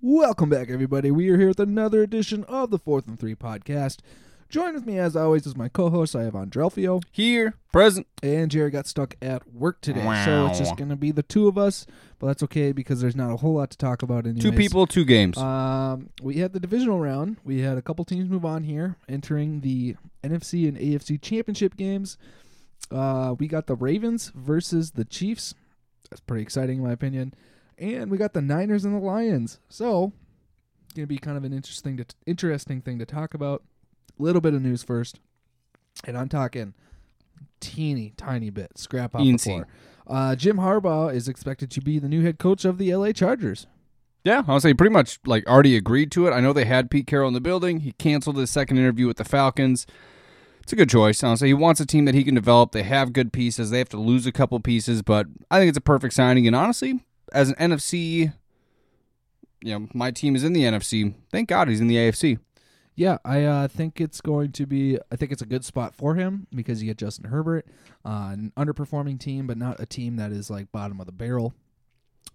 Welcome back, everybody. We are here with another edition of the Fourth and Three podcast. Join with me, as always, as my co-host. I have Andrelfio, Here, present. and Jerry got stuck at work today, so it's just going to be the two of us. But that's okay because there's not a whole lot to talk about. Anyways. Two people, two games. Um, we had the divisional round. We had a couple teams move on here, entering the NFC and AFC championship games. Uh, we got the Ravens versus the Chiefs. That's pretty exciting, in my opinion. And we got the Niners and the Lions. So, it's gonna be kind of an interesting, to, interesting thing to talk about. A little bit of news first, and I'm talking teeny tiny bit. Scrap off the floor. Uh, Jim Harbaugh is expected to be the new head coach of the LA Chargers. yeah, I'll say pretty much like already agreed to it. I know they had Pete Carroll in the building. He canceled his second interview with the Falcons. It's a good choice. I'll say he wants a team that he can develop. They have good pieces. They have to lose a couple pieces, but I think it's a perfect signing. And honestly, as an NFC, you know, my team is in the NFC. Thank God he's in the AFC. Yeah, I uh, think it's going to be. I think it's a good spot for him because you get Justin Herbert, uh, an underperforming team, but not a team that is like bottom of the barrel.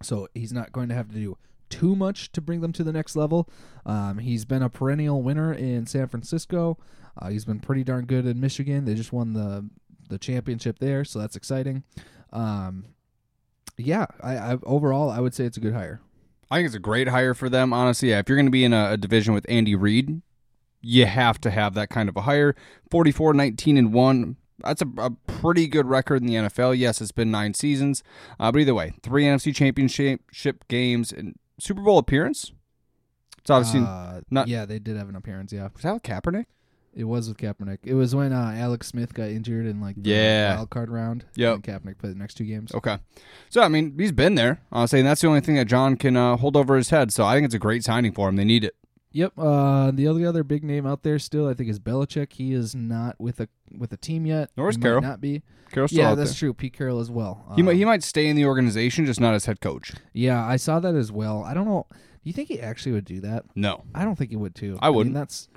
So he's not going to have to do too much to bring them to the next level. Um, he's been a perennial winner in San Francisco. Uh, he's been pretty darn good in Michigan. They just won the the championship there, so that's exciting. Um, yeah, I, I overall I would say it's a good hire. I think it's a great hire for them. Honestly, yeah, if you're going to be in a, a division with Andy Reid, you have to have that kind of a hire. 44, 19, and 1. That's a, a pretty good record in the NFL. Yes, it's been nine seasons. Uh, but either way, three NFC championship games and Super Bowl appearance. It's obviously. Uh, not- yeah, they did have an appearance. Yeah. was that with Kaepernick? It was with Kaepernick. It was when uh, Alex Smith got injured in like the Yeah. wild card round. Yep. And Kaepernick played the next two games. Okay. So, I mean, he's been there, honestly, and that's the only thing that John can uh, hold over his head. So I think it's a great signing for him. They need it. Yep. Uh, the other other big name out there still, I think, is Belichick. He is not with a with a team yet. Nor is He Carroll. Not be. Carroll's still Yeah, out that's there. true. Pete Carroll as well. He, might, Um, he might stay in the organization, just not as head coach. Yeah, I saw that as well. I don't know. Do you think he actually would do that? No. I don't think he would too. I mean, wouldn't. that's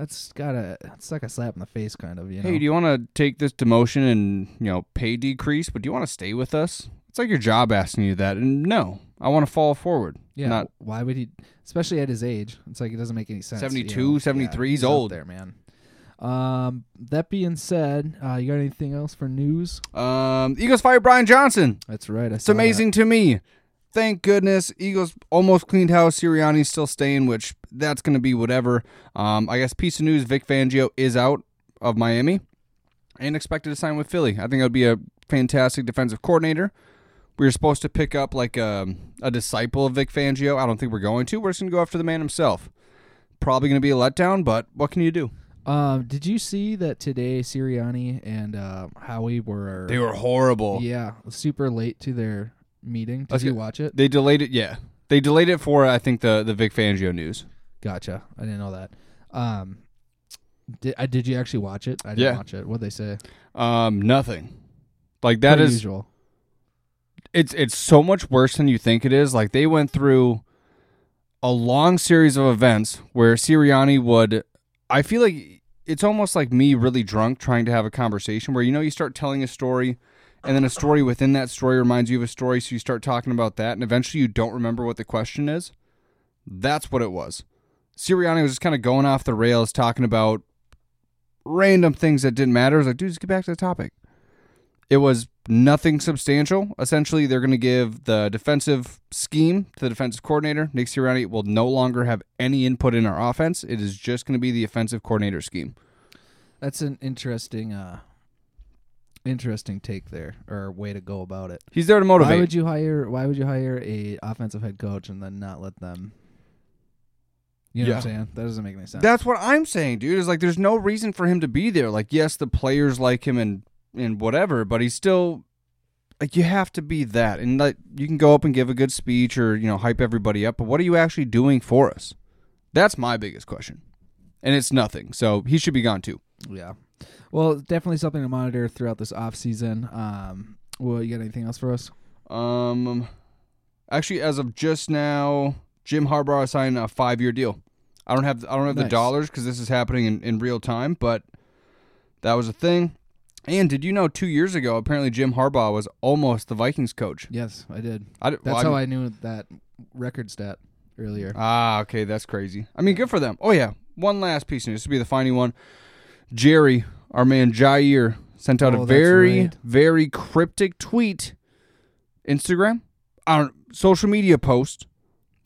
that's gotta. It's like a slap in the face, kind of. You know. hey, do you want to take this demotion and you know pay decrease, but do you want to stay with us? It's like your job asking you that, and no, I want to fall forward. Yeah. not why would he? Especially at his age, it's like it doesn't make any sense. you 72, know? 73, Yeah, he's old. there, man. Um, that being said, uh, you got anything else for news? um, Eagles fired Brian Johnson. That's right. I It's amazing to me. Thank goodness. Eagles almost cleaned house. Sirianni's still staying, which that's going to be whatever. Um, I guess piece of news: Vic Fangio is out of Miami and expected to sign with Philly. I think it would be a fantastic defensive coordinator. We were supposed to pick up like a, a disciple of Vic Fangio. I don't think we're going to. We're just going to go after the man himself. Probably going to be a letdown, but what can you do? Um, did you see that today? Sirianni and uh, Howie were They were horrible. yeah super late to their meeting. Did Let's you watch it? They delayed it. Yeah, they delayed it for I think the the Vic Fangio news. Gotcha. I didn't know that. Um, did I did you actually watch it? I didn't Yeah. watch it. What'd they say? Um, nothing. Like that Per is usual. it's it's so much worse than you think it is. Like they went through a long series of events where Sirianni would I feel like it's almost like me really drunk trying to have a conversation where you know you start telling a story and then a story within that story reminds you of a story so you start talking about that and eventually you don't remember what the question is. That's what it was. Sirianni was just kind of going off the rails talking about random things that didn't matter. I was like, dude, just get back to the topic. It was nothing substantial. Essentially, they're going to give the defensive scheme to the defensive coordinator. Nick Sirianni will no longer have any input in our offense. It is just going to be the offensive coordinator scheme. That's an interesting, uh, interesting take there or way to go about it. He's there to motivate. Why would you hire? Why would you hire a offensive head coach and then not let them? You know what I'm saying? That doesn't make any sense. That's what I'm saying, dude. Is like there's no reason for him to be there. Like, yes, the players like him and and whatever, but he's still like you have to be that. And like you can go up and give a good speech or you know hype everybody up, but what are you actually doing for us? That's my biggest question, and it's nothing. So he should be gone too. Yeah. Well, definitely something to monitor throughout this off season. Um, well, you got anything else for us? Um, actually, as of just now, Jim Harbaugh signed a five year deal. I don't have I don't have the dollars because this is happening in, in real time, but that was a thing. And did you know two years ago, apparently Jim Harbaugh was almost the Vikings coach. Yes, I did. I, did- That's well, how I, I knew that record stat earlier. Ah, okay, that's crazy. I mean, good for them. Oh yeah, one last piece, and this will be the final one. Jerry, our man Jaire, sent out Oh, a very, right. very cryptic tweet, Instagram, on social media post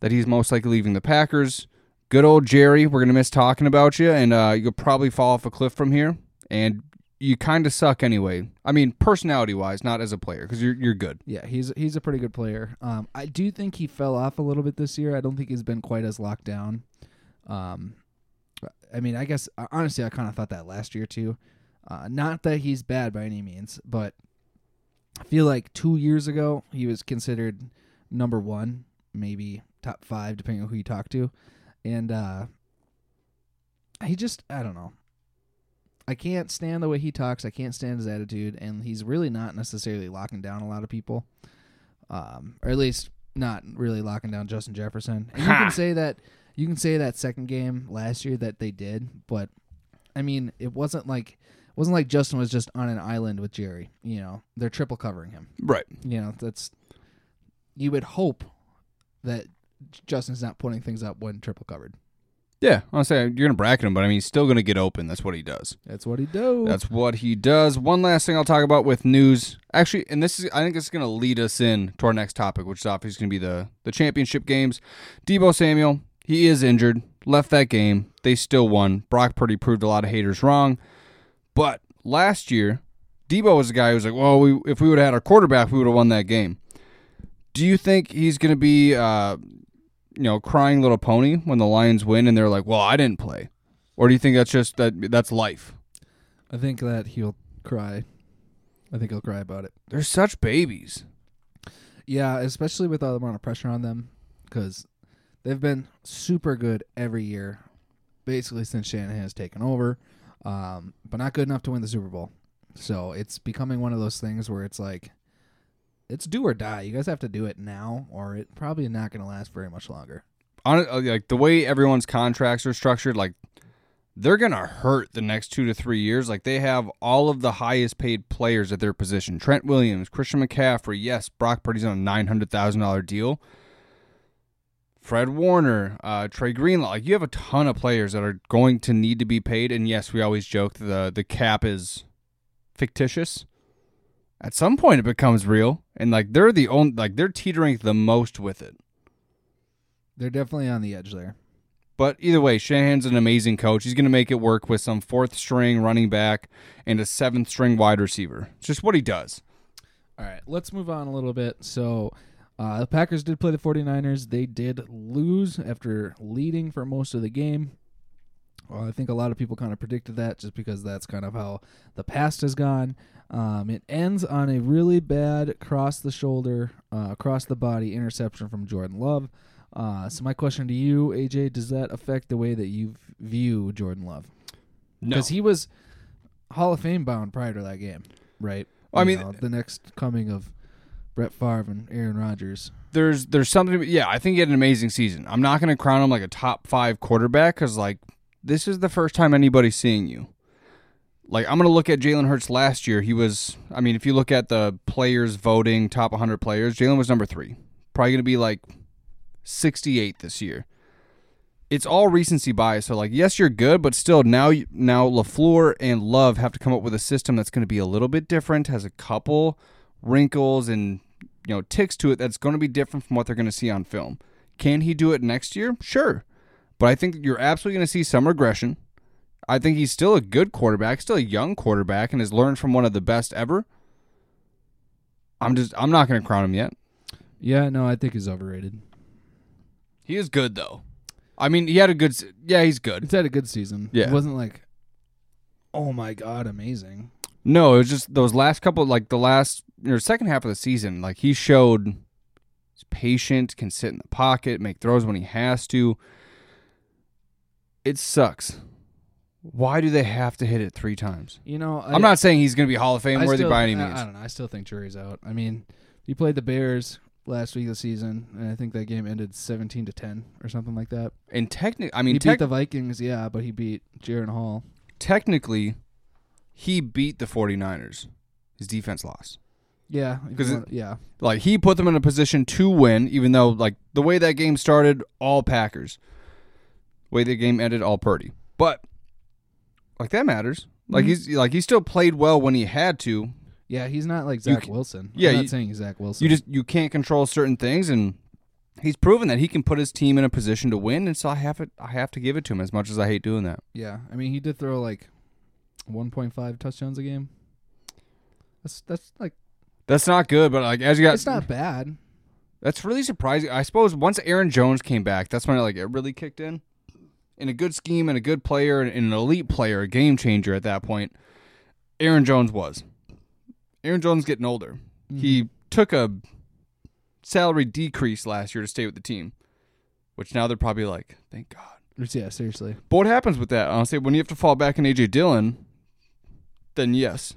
that he's most likely leaving the Packers. Good old Jerry, we're gonna miss talking about you, and uh, you'll probably fall off a cliff from here. And you kind of suck anyway. I mean, personality wise, not as a player, because you're you're good. Yeah, he's he's a pretty good player. Um, I do think he fell off a little bit this year. I don't think he's been quite as locked down. Um, I mean, I guess uh, honestly, I kind of thought that last year too. Uh, not that he's bad by any means, but I feel like two years ago he was considered number one, maybe top five, depending on who you talk to, and uh, he just I don't know. I can't stand the way he talks. I can't stand his attitude, and he's really not necessarily locking down a lot of people, um, or at least not really locking down Justin Jefferson. And you can say that you can say that second game last year that they did, but I mean, it wasn't like it wasn't like Justin was just on an island with Jerry. You know, they're triple covering him. Right. You know, that's you would hope that Justin's not putting things up when triple covered. Yeah, say you're gonna bracket him, but I mean, he's still gonna get open. That's what he does. That's what he does. That's what he does. One last thing I'll talk about with news. Actually, and this is I think it's going to lead us in to our next topic, which is obviously going to be the the championship games. Debo Samuel, he is injured, left that game. They still won. Brock Purdy proved a lot of haters wrong. But last year, Debo was the guy who was like, "Well, we, if we would have had our quarterback, we would have won that game." Do you think he's going to be, uh, you know, crying little pony when the Lions win and they're like, "Well, I didn't play," or do you think that's just that that's life? I think that he'll cry. I think he'll cry about it. They're such babies. Yeah, especially with all the amount of pressure on them, because they've been super good every year, basically since Shanahan has taken over, um, but not good enough to win the Super Bowl. So it's becoming one of those things where it's like, it's do or die. You guys have to do it now, or it probably not going to last very much longer. on uh, like the way everyone's contracts are structured, like they're gonna hurt the next two to three years. Like they have all of the highest paid players at their position: Trent Williams, Christian McCaffrey. Yes, Brock Purdy's on a nine hundred thousand dollar deal. Fred Warner, uh, Dre Greenlaw. Like you have a ton of players that are going to need to be paid. And yes, we always joke the the cap is fictitious. At some point, it becomes real, and like they're the only like they're teetering the most with it. They're definitely on the edge there. But either way, Shanahan's an amazing coach. He's going to make it work with some fourth string running back and a seventh string wide receiver. It's just what he does. All right, let's move on a little bit. So, uh, the Packers did play the 49ers. They did lose after leading for most of the game. Well, I think a lot of people kind of predicted that just because that's kind of how the past has gone. Um, it ends on a really bad cross the shoulder, uh, across the body interception from Jordan Love. Uh, so, my question to you, AJ, does that affect the way that you view Jordan Love? No. Because he was Hall of Fame bound prior to that game, right? Well, I mean- know, the next coming of Brett Favre and Aaron Rodgers. there's there's something. Yeah, I think he had an amazing season. I'm not going to crown him like a top five quarterback because like this is the first time anybody's seeing you. Like I'm going to look at Jalen Hurts last year. He was. I mean, if you look at the players voting top 100 players, Jalen was number three. Probably going to be like 68 this year. It's all recency bias. So like, yes, you're good, but still now now LaFleur and Love have to come up with a system that's going to be a little bit different. Has a couple wrinkles and you know ticks to it that's going to be different from what they're going to see on film. Can he do it next year? Sure, but I think you're absolutely going to see some regression. I think he's still a good quarterback, still a young quarterback, and has learned from one of the best ever. I'm just I'm not going to crown him yet. Yeah, no, I think he's overrated. He is good though. I mean, he had a good. Yeah, he's good. He's had a good season. Yeah. It wasn't like, oh my God, amazing. No, it was just those last couple, like the last or second half of the season. Like he showed he's patient, can sit in the pocket, make throws when he has to. It sucks. Why do they have to hit it three times? You know, I, I'm not saying he's going to be Hall of Fame I worthy still- by any means. I don't know. I still think jury's out. I mean, he played the Bears last week of the season, and I think that game ended 17 to 10 or something like that. and technically, I mean, he tech- beat the Vikings, yeah, but he beat Jaren Hall. technically, he beat the 49ers. His defense lost. Yeah, if 'Cause you it- wanna- yeah, Like he put them in a position to win, even though like the way that game started, all Packers. Way the game ended, all Purdy. But like that matters. Like Mhm. he's like he still played well when he had to. yeah. He's not like Zach Wilson. yeah, I'm not you- saying he's Zach Wilson. You just you can't control certain things, and he's proven that he can put his team in a position to win. And so I have it. I have to give it to him as much as I hate doing that. yeah. I mean, he did throw like 1.5 touchdowns a game. That's that's like That's not good, but like as you got, it's not bad. That's really surprising. I suppose once Aaron Jones came back, that's when like it really kicked in. In a good scheme and a good player and an elite player, a game changer at that point, Aaron Jones was. Aaron Jones getting older. Mm-hmm. He took a salary decrease last year to stay with the team, which now they're probably like, thank God. Yeah, seriously. But what happens with that? Honestly, when you have to fall back in AJ Dillon, then yes,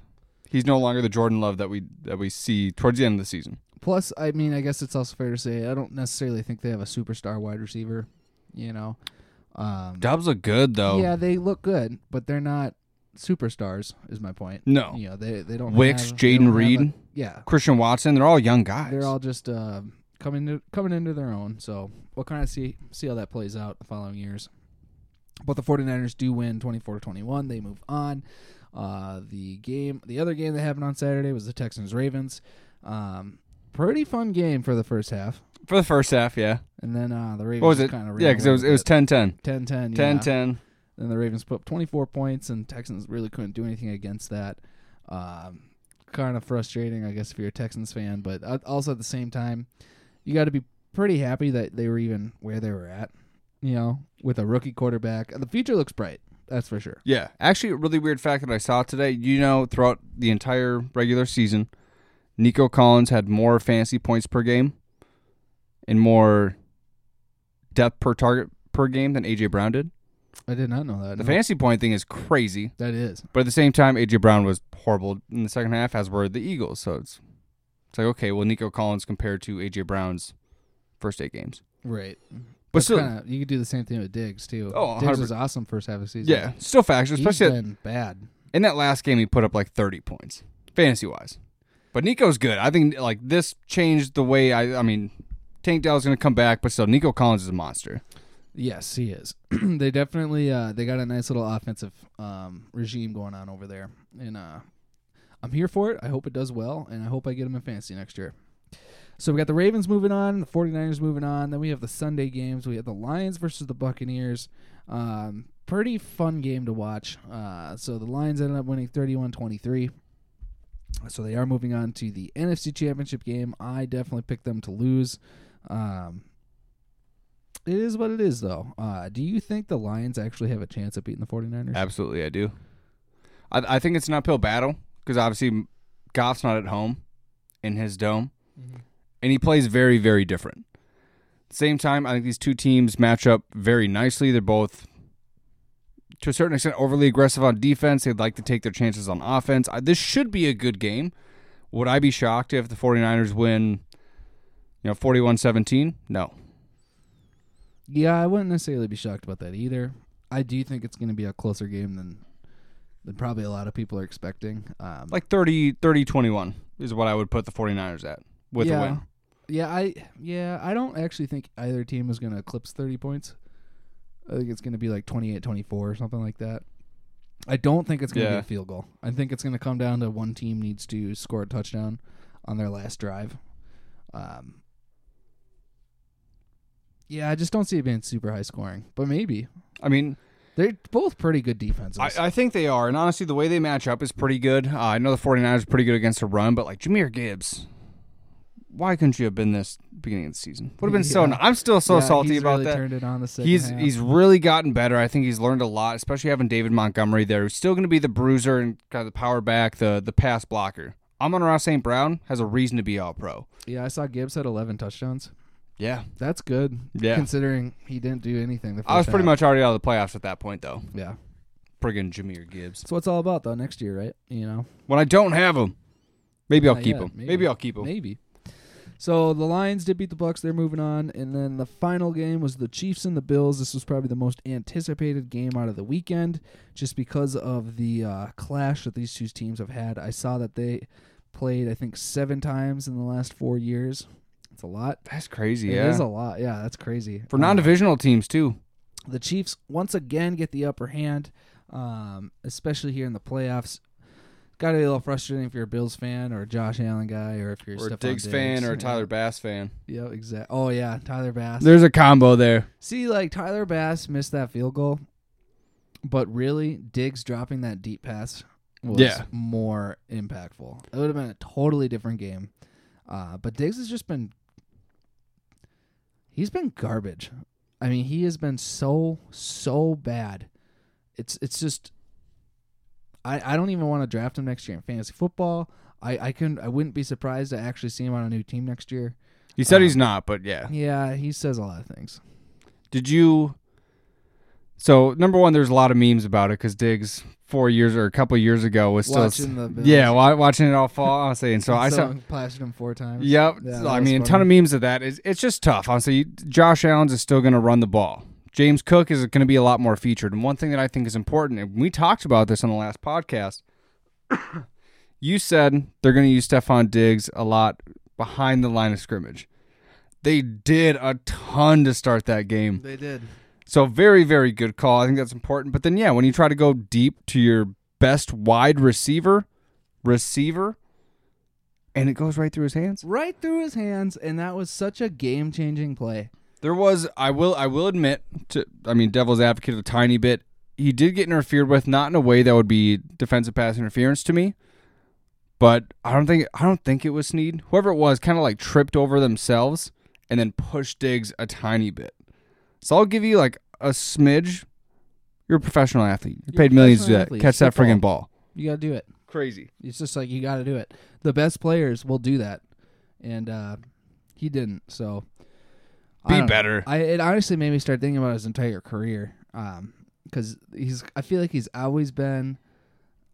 he's no longer the Jordan Love that we that we see towards the end of the season. Plus, I mean, I guess it's also fair to say I don't necessarily think they have a superstar wide receiver. You know, um, Doubs look good though. yeah, they look good, but they're not superstars. Is my point. No. You know, they they don't. Wicks, Jayden Reed, a- yeah, Christian Watson, they're all young guys. they're all just uh, coming to, coming into their own. So we'll kind of see see how that plays out the following years. But the 49ers do win 24 to 21. They move on. Uh, the game, the other game that happened on Saturday was the Texans Ravens. Um, pretty fun game for the first half. for the first half, yeah. And then uh, the Ravens What was it? kind of Yeah, because it was it was 10-10. 10 10 10-10. Then the Ravens put up 24 points, and Texans really couldn't do anything against that. Um, kind of frustrating, I guess, if you're a Texans fan, but uh, also at the same time, you got to be pretty happy that they were even where they were at. You know, with a rookie quarterback, the future looks bright. That's for sure. Yeah. Actually, a really weird fact that I saw today, you know, throughout the entire regular season, Nico Collins had more fantasy points per game and more depth per target per game than AJ Brown did. I did not know that. The no. fantasy point thing is crazy, that is. but at the same time, AJ Brown was horrible in the second half, as were the Eagles. So it's it's like okay, well, Nico Collins compared to AJ Brown's first eight games, Right. But still, kinda, you could do the same thing with Diggs too. Oh, Diggs 100. was awesome first half of the season. yeah, still facts, he's especially at- been bad. in that last game, he put up like 30 points, fantasy wise. But Nico's good. I think like this changed the way I. I mean, Tank Dell's going to come back, but still, Nico Collins is a monster. Yes, he is. they definitely uh, they got a nice little offensive um, regime going on over there, and uh, I'm here for it. I hope it does well, and I hope I get him in fantasy next year. So we got the Ravens moving on, the 49ers moving on. Then we have the Sunday games. We have the Lions versus the Buccaneers. Um, pretty fun game to watch. Uh, so the Lions ended up winning 31-23. So they are moving on to the NFC Championship game. I definitely picked them to lose. Um, it is what it is, though. Uh, do you think the Lions actually have a chance at beating the 49ers? Absolutely, I do. I, I think it's an uphill battle because obviously Goff's not at home in his dome, and he plays very, very different. Same time, I think these two teams match up very nicely. They're both, to a certain extent, overly aggressive on defense. They'd like to take their chances on offense. I, this should be a good game. Would I be shocked if the 49ers win, you know, 41-17? No. Yeah, I wouldn't necessarily be shocked about that either. I do think it's going to be a closer game than than probably a lot of people are expecting. Um, Like 30 30-21 is what I would put the 49ers at with yeah, a win. Yeah, I yeah, I don't actually think either team is going to eclipse 30 points. I think it's going to be like 28-24 or something like that. I don't think it's going to Yeah. be a field goal. I think it's going to come down to one team needs to score a touchdown on their last drive. Um, yeah, I just don't see it being super high scoring, but maybe I mean, they're both pretty good defenses. I, I think they are, and honestly, the way they match up is pretty good. Uh, I know the 49ers are pretty good against the run, but like Jahmyr Gibbs, why couldn't you have been this beginning of the season? Would have been so. Yeah. I'm still so Yeah, salty he's about really that. Turned it on the second He's half. he's really gotten better. I think he's learned a lot, especially having David Montgomery there. Who's still going to be the bruiser and kind of the power back, the the pass blocker. Amon-Ra St. Brown has a reason to be all pro. yeah. I saw Gibbs had 11 touchdowns. Yeah, That's good. Yeah. considering he didn't do anything. The first I was pretty half. much already out of the playoffs at that point, though. yeah. Friggin' Jahmyr Gibbs. That's what it's all about, though. Next year, right? You know, When I don't have him, maybe I'll Not keep yet, him. maybe. Maybe I'll keep him. maybe. So the Lions did beat the Bucks. They're moving on, and then the final game was the Chiefs and the Bills. This was probably the most anticipated game out of the weekend, just because of the uh, clash that these two teams have had. I saw that they played I think seven times in the last four years. It's a lot. That's crazy. It yeah. is a lot. Yeah, that's crazy. For Uh, non-divisional teams too. the Chiefs once again get the upper hand, um, especially here in the playoffs. Got to be a little frustrating if you're a Bills fan or a Josh Allen guy, or if you're Or a Stefon Diggs fan or a. Tyler Bass fan. Yeah, exactly. Oh yeah, Tyler Bass. There's a combo there. See, like Tyler Bass missed that field goal, but really, Diggs dropping that deep pass was Yeah. more impactful. It would have been a totally different game. Uh, but Diggs has just been. He's been garbage. I mean, he has been so so bad. It's it's just. I, I don't even want to draft him next year in fantasy football. I I can I wouldn't be surprised to actually see him on a new team next year. He said Uh, he's not, but yeah. Yeah, he says a lot of things. Did you? So number one, there's a lot of memes about it because Diggs four years or a couple years ago was still Watching the yeah wa- watching it all fall. Was saying so I saw. Plastered him four times. Yep. Yeah, I mean, a ton of memes of that. It's, it's just tough. Honestly, Josh Allen's is still going to run the ball. James Cook is going to be a lot more featured. And one thing that I think is important, and we talked about this on the last podcast. you said they're going to use Stefon Diggs a lot behind the line of scrimmage. They did a ton to start that game. They did. So very, very good call. I think that's important. But then yeah, when you try to go deep to your best wide receiver, receiver, and it goes right through his hands. Right through his hands, and that was such a game changing play. There was I will I will admit to I mean devil's advocate a tiny bit. He did get interfered with, not in a way that would be defensive pass interference to me. But I don't think I don't think it was Sneed. Whoever it was kind of like tripped over themselves and then pushed Diggs a tiny bit. So I'll give you like a smidge. You're a professional athlete. You're You're paid millions to do that. athlete. Catch that Football. friggin' ball. You got to do it. Crazy. It's just like you got to do it. The best players will do that, and uh, he didn't. So I Be better. I it honestly made me start thinking about his entire career, because he's. I feel like he's always been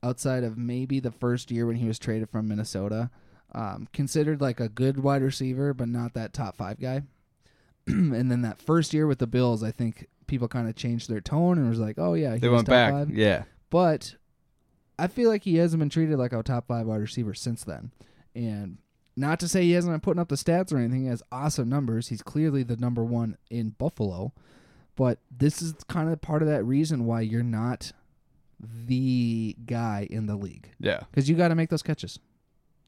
outside of maybe the first year when he was traded from Minnesota, um, considered like a good wide receiver, but not that top five guy. and then that first year with the Bills, I think people kind of changed their tone and was like, "Oh yeah, he They was went top back. five. Yeah. But I feel like he hasn't been treated like a top five wide receiver since then. And not to say he hasn't been putting up the stats or anything. He has awesome numbers. He's clearly the number one in Buffalo. But this is kind of part of that reason why you're not the guy in the league Yeah. because you got to make those catches.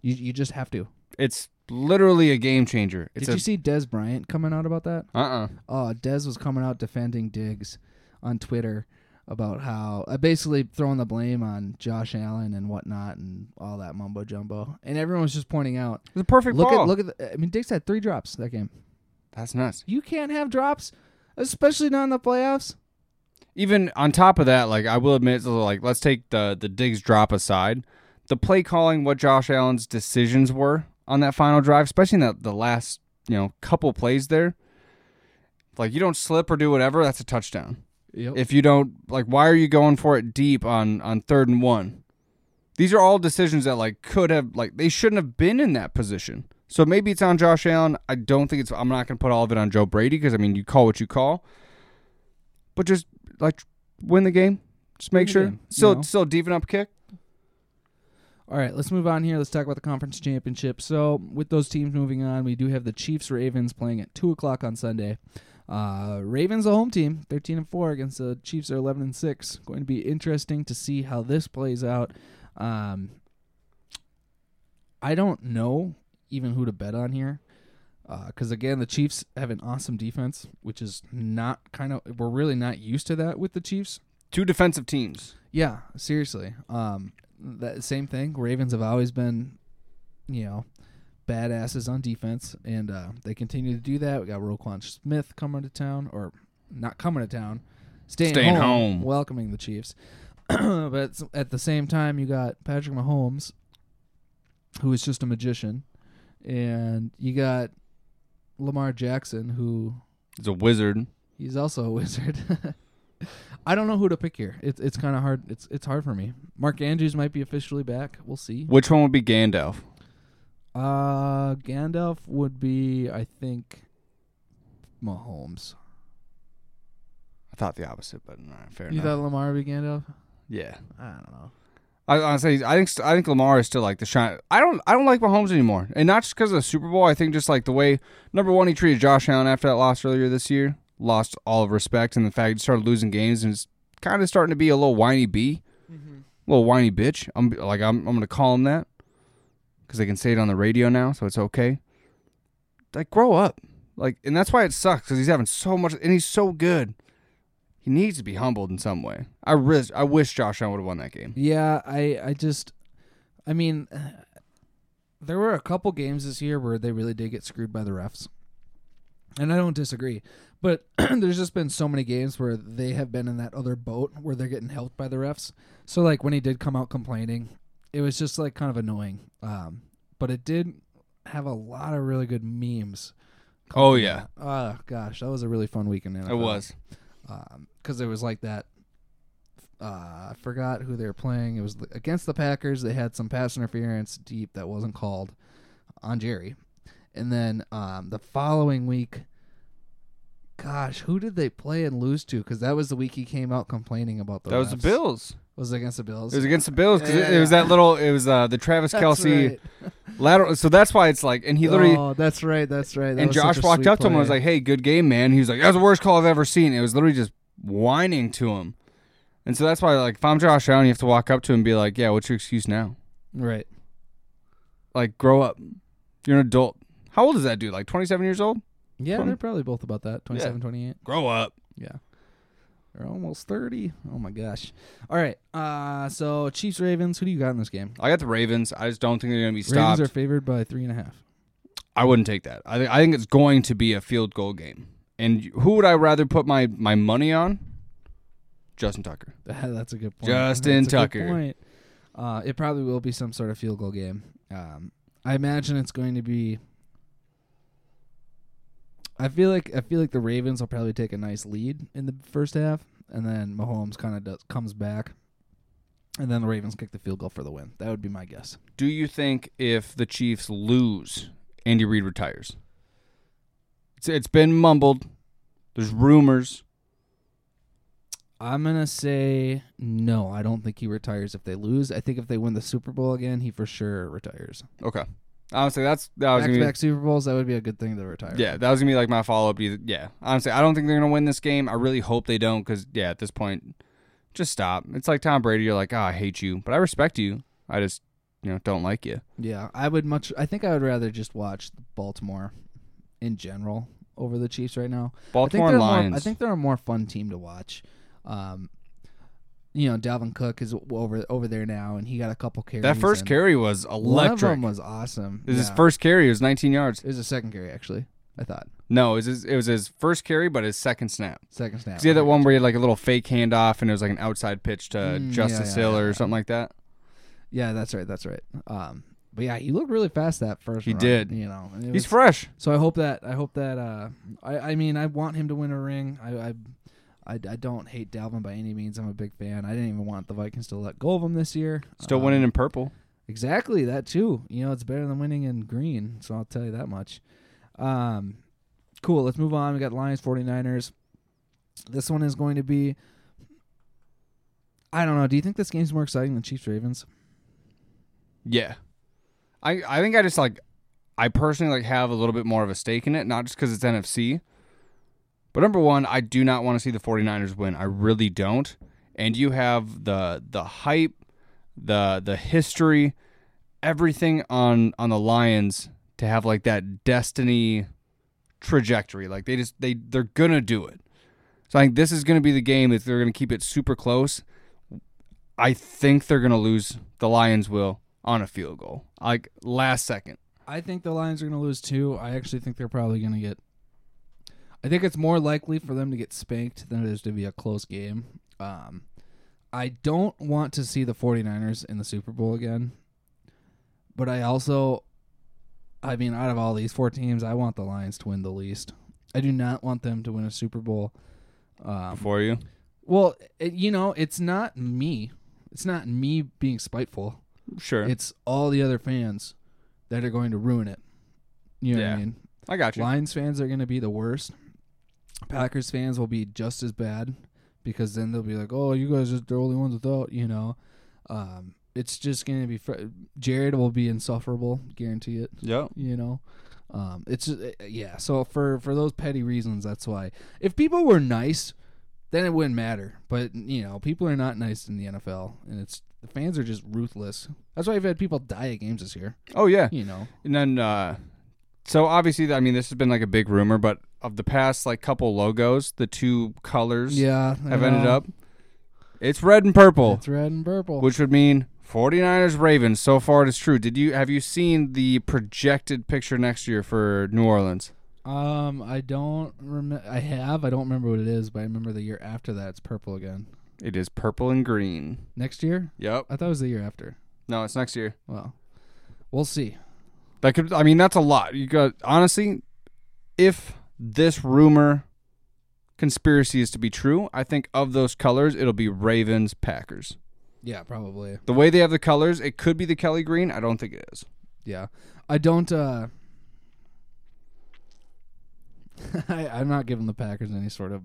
You you just have to. It's literally a game changer. It's Did a, you see Dez Bryant coming out about that? uh-uh. Oh, Dez was coming out defending Diggs on Twitter about how uh, basically throwing the blame on Josh Allen and whatnot and all that mumbo jumbo, and everyone was just pointing out. It's a perfect Look ball. at look at. The, I mean, Diggs had three drops that game. That's nuts. You can't have drops, especially not in the playoffs. even on top of that, like I will admit, like let's take the the Diggs drop aside, the play calling, what Josh Allen's decisions were on that final drive, especially in the, the last you know couple plays there. Like you don't slip or do whatever, that's a touchdown. Yep. If you don't like, why are you going for it deep on on third and one? These are all decisions that like could have like they shouldn't have been in that position. So maybe it's on Josh Allen. I don't think it's. I'm not going to put all of it on Joe Brady because I mean you call what you call. But just like win the game. Just make Win sure. game, Still, know? still deep enough kick. All right, let's move on here. Let's talk about the conference championship. So, with those teams moving on, we do have the Chiefs Ravens playing at two o'clock on Sunday. Uh, Ravens a home team, thirteen and four against the Chiefs are eleven and six. Going to be interesting to see how this plays out. Um, I don't know even who to bet on here, because again, the Chiefs have an awesome defense, which is not kind of we're really not used to that with the Chiefs. Two defensive teams. Yeah, seriously. Um, that same thing. Ravens have always been, you know, badasses on defense, and uh, they continue to do that. We got Roquan Smith coming to town, or not coming to town, staying, Staying home, home. welcoming the Chiefs. but at the same time, you got Patrick Mahomes, who is just a magician, and you got Lamar Jackson, who is a wizard. He's also a wizard. I don't know who to pick here. It's it's kind of hard. It's it's hard for me. Mark Andrews might be officially back. We'll see. Which one would be Gandalf? Uh, Gandalf would be, I think, Mahomes. I thought the opposite, but all right, fair enough. You enough. thought Lamar would be Gandalf? yeah. I don't know. I honestly, I think I think Lamar is still like the shine. I don't I don't like Mahomes anymore, and not just because of the Super Bowl. I think just like the way number one he treated Josh Allen after that loss earlier this year, lost all of respect, and the fact he started losing games and it's kind of starting to be a little whiny bee, little whiny bitch. I'm like I'm I'm gonna call him that because they can say it on the radio now, so it's okay. Like grow up, like, and that's why it sucks because he's having so much, and he's so good. He needs to be humbled in some way. I risk, I wish Josh Allen would have won that game. Yeah, I I just I mean there were a couple games this year where they really did get screwed by the refs. And I don't disagree. But there's just been so many games where they have been in that other boat where they're getting helped by the refs. So like when he did come out complaining, it was just like kind of annoying. Um but it did have a lot of really good memes. Oh yeah, Oh gosh, that was a really fun weekend. in it was. because it was like that. Uh, I forgot who they were playing. It was against the Packers. They had some pass interference deep that wasn't called on Jerry, and then um, the following week, gosh, who did they play and lose to? Because that was the week he came out complaining about the. That was the. Bills. Was it against the Bills? It was against the Bills because Yeah, it, it was yeah. that little. It was uh, the Travis That's Kelce right. lateral. So that's why it's like, and he literally. Oh, that's right. That's right. That and Josh walked up to him and was like, "Hey, good game, man." He was like, "That was the worst call I've ever seen." It was literally just whining to him, and so that's why, like, if I'm Josh Allen, you have to walk up to him and be like, "Yeah, what's your excuse now? right." Like, grow up. You're an adult. How old is that dude? Like 27 years old? Yeah, Twenty- they're probably both about that. 27, 28. Grow up. Yeah. They're almost 30. Oh my gosh. All right. Uh so Chiefs Ravens, who do you got in this game? I got the Ravens. I just don't think they're going to be stopped. Ravens are favored by three and a half. I wouldn't take that. I think I think it's going to be a field goal game. And who would I rather put my my money on? Justin Tucker. That's a good point. Justin That's Tucker. point. Uh, it probably will be some sort of field goal game. Um, I imagine it's going to be. I feel like I feel like the Ravens will probably take a nice lead in the first half, and then Mahomes kind of does comes back, and then the Ravens kick the field goal for the win. That would be my guess. Do you think if the Chiefs lose, Andy Reid retires? It's, it's been mumbled. There's rumors. I'm gonna say no. I don't think he retires if they lose. I think if they win the Super Bowl again, he for sure retires. Okay. Honestly, that's that was Back to gonna be, back Super Bowls, that would be a good thing to retire. yeah, that was gonna be like my follow up. Yeah, honestly, I don't think they're gonna win this game. I really hope they don't, because yeah, at this point, just stop. It's like Tom Brady. You're like, oh, I hate you, but I respect you. I just, you know, don't like you. Yeah, I would much. I think I would rather just watch Baltimore in general over the Chiefs right now. Baltimore I think they're Lions. More, I think they're a more fun team to watch. Um, you know, Dalvin Cook is over over there now, and he got a couple carries. that first and carry was electric. one of them was awesome. It was his first carry. It was 19 yards. It was a second carry, actually. I thought No, it was his, it was his first carry, but his second snap. second snap. had that one where he had like a little fake handoff, and it was like an outside pitch to Mm, Justice yeah, yeah, Hill or yeah. something like that. Yeah, that's right. That's right. Um, but yeah, he looked really fast that first. He run, did. You know, He's was- fresh. So I hope that I hope that uh, I I mean I want him to win a ring. I I I, I don't hate Dalvin by any means. I'm a big fan. I didn't even want the Vikings to let go of him this year. Still Um, winning in purple. Exactly that too. You know it's better than winning in green. So I'll tell you that much. Um, cool. Let's move on. We got Lions 49ers. This one is going to be. I don't know. Do you think this game's more exciting than Chiefs Ravens? Yeah. I I think I just like I personally like have a little bit more of a stake in it, not just because it's NFC. But number one, I do not want to see the 49ers win. I really don't. And you have the the hype, the the history, everything on on the Lions to have like that destiny trajectory. Like they just they they're gonna do it. So I think this is gonna be the game if they're gonna keep it super close. I think they're gonna lose. The Lions will on a field goal, like last second. I think the Lions are to lose too. I actually think they're probably to get. I think it's more likely for them to get spanked than it is to be a close game. Um, I don't want to see the 49ers in the Super Bowl again. But I also, I mean, out of all these four teams, I want the Lions to win the least. I do not want them to win a Super Bowl. Um, For you, well, it, you know, it's not me. It's not me being spiteful. sure. It's all the other fans that are going to ruin it. You know what Yeah. I mean? I got you. Lions fans are going to be the worst. Packers fans will be just as bad because then they'll be like, "Oh, you guys are the only ones without," you know. Um, it's just gonna be. Fr- Jared will be insufferable, guarantee it. Yeah, You know, um, it's just, uh, yeah. So for for those petty reasons, that's why. If people were nice, then it wouldn't matter. But you know, people are not nice in the NFL, and it's the fans are just ruthless. That's why I've had people die at games this year. Oh yeah. You know, And then, uh, so obviously, I mean, this has been like a big rumor, but of the past like couple logos, the two colors yeah, have ended up. It's red and purple, It's red and purple. which would mean 49ers Ravens. So far, it is true. Did you have you seen the projected picture next year for New Orleans? Um, I don't remember. I have. I don't remember what it is, but I remember the year after that. It's purple again. It is purple and green. Next year? Yep. I thought it was the year after. No, it's next year. Well, we'll see. That could. I mean, that's a lot. You got honestly, if this rumor conspiracy is to be true, I think of those colors, it'll be Ravens Packers. Yeah, probably. The way they have the colors, it could be the Kelly green. I don't think it is. Yeah, I don't. uh I, I'm not giving the Packers any sort of.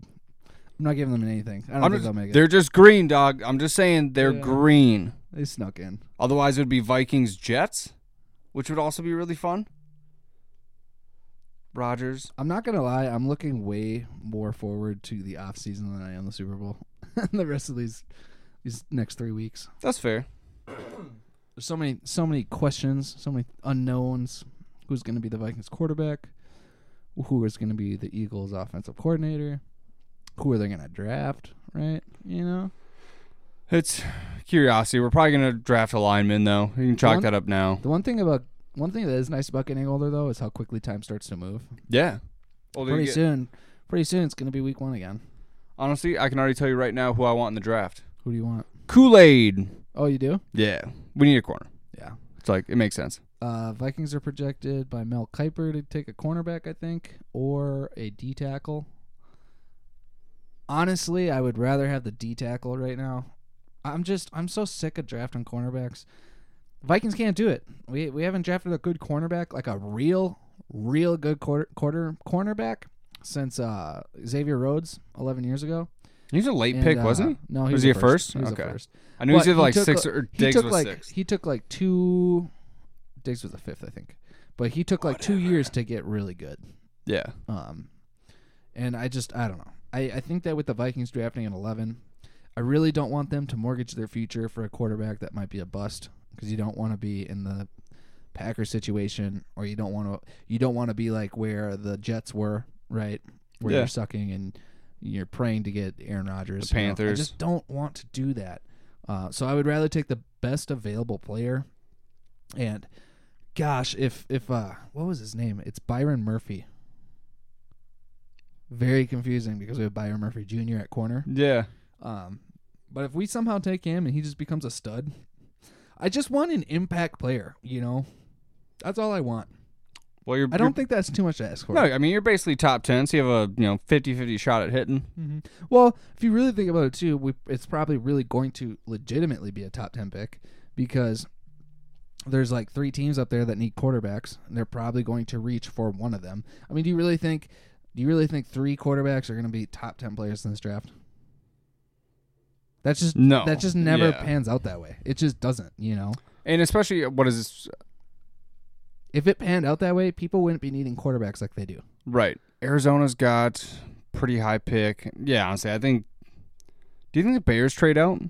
I'm not giving them anything. I don't I'm think just- they'll make it. they're just green, dog. I'm just saying they're Yeah. green. They snuck in. Otherwise, it would be Vikings Jets, which would also be really fun. Rodgers. I'm not gonna lie. I'm looking way more forward to the off season than I am the Super Bowl. the rest of these these next three weeks. That's fair. There's so many so many questions, so many unknowns. Who's going to be the Vikings quarterback? Who is going to be the Eagles offensive coordinator? Who are they going to draft? Right? You know. It's curiosity. We're probably gonna draft a lineman though. You can chalk One- that up now. The one thing about one thing that is nice about getting older though is how quickly time starts to move. Yeah. Well, Pretty soon, pretty soon it's going to be week one again. Honestly, I can already tell you right now who I want in the draft. Who do you want? Kool Aid. Oh, you do? Yeah, we need a corner. Yeah. It's like it makes sense. Uh, Vikings are projected by Mel Kiper to take a cornerback, I think, or a D tackle. Honestly, I would rather have the D tackle right now. I'm just I'm so sick of drafting cornerbacks. Vikings can't do it. We we haven't drafted a good cornerback, like a real, real good quarter, quarter cornerback since uh, Xavier Rhodes 11 years ago. He was a late And, pick, uh, wasn't he? No, he Was was, he a a first? He was Okay. a first. I knew he was either like took six or He Diggs took was like six. he took like two. Diggs was the fifth, I think, but he took like two years to get really good. Yeah. Um, and I just I don't know. I I think that with the Vikings drafting at eleven, I really don't want them to mortgage their future for a quarterback that might be a bust because you don't want to be in the Packers situation or you don't want to you don't want to be like where the Jets were, right? Where Yeah. you're sucking and you're praying to get Aaron Rodgers. The you know? I just don't want to do that. Uh, so I would rather take the best available player. And gosh, if if uh what was his name? It's Byron Murphy. Very confusing because we have Byron Murphy Jr. at corner. Yeah. Um, but if we somehow take him and he just becomes a stud, I just want an impact player. You know, that's all I want. Well, you're. I don't think that's too much to ask for. No, I mean you're basically top ten, so you have a you know 50-50 shot at hitting. hmm Well, if you really think about it too, we, it's probably really going to legitimately be a top ten pick because there's like three teams up there that need quarterbacks, and they're probably going to reach for one of them. I mean, do you really think? Do you really think three quarterbacks are going to be top ten players in this draft? That's just No. that just never Yeah. pans out that way. It just doesn't, you know. And especially what is this? If it panned out that way, people wouldn't be needing quarterbacks like they do. Right. Arizona's got pretty high pick. Yeah, honestly, I think. Do you think the Bears trade out?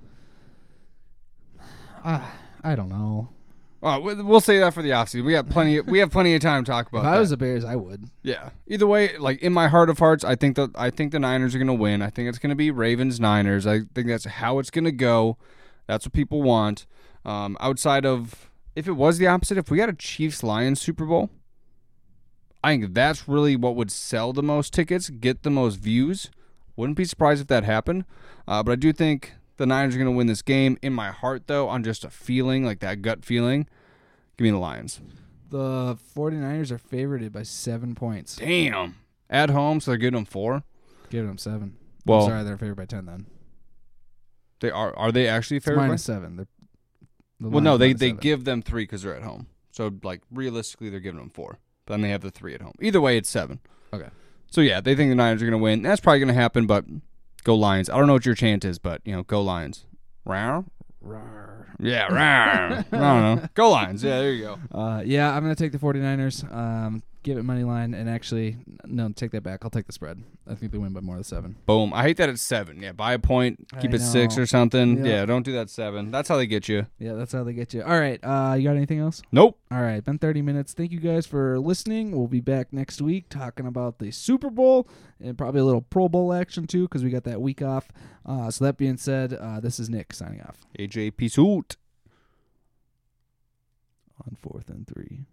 Ah, I don't know. Oh, we- we'll say that for the offseason. We have plenty. we have plenty of time to talk about. If I that. was the Bears, I would. Yeah. Either way, like in my heart of hearts, I think that I think the Niners are going to win. I think it's going to be Ravens Niners. I think that's how it's going to go. That's what people want. Um, outside of if it was the opposite, if we got a Chiefs Lions Super Bowl, I think that's really what would sell the most tickets, get the most views. Wouldn't be surprised if that happened. Uh, but I do think the Niners are going to win this game. In my heart, though, on just a feeling, like that gut feeling, give me the Lions. The 49ers are favorited by seven points. Damn. At home, so they're giving them four. Give them seven. Well, I'm sorry, they're favored by ten. Then They are. Are they actually favored? by- minus seven. They're, the Well, no, they they seven. give them three because they're at home. So like realistically, they're giving them four. But then they have the three at home. Either way, it's seven. Okay. So yeah, they think the Niners are going to win. That's probably going to happen. But go Lions. I don't know what your chant is, but you know, go Lions. Row. Yeah, rawr. I don't know. Go Lions. Yeah, there you go. Uh, yeah, I'm gonna take the 49ers. Um, give it money line, and actually, no, take that back. I'll take the spread. I think they win by more than seven. Boom. I hate that it's seven. Yeah, buy a point, keep I it six or something. Yeah. Yeah. don't do that seven. That's how they get you. Yeah, that's how they get you. All right, uh, you got anything else? Nope. All right, been 30 minutes. Thank you guys for listening. We'll be back next week talking about the Super Bowl and probably a little Pro Bowl action too, because we got that week off. Uh, so that being said, uh, this is Nick signing off AJ, peace out. on fourth and three.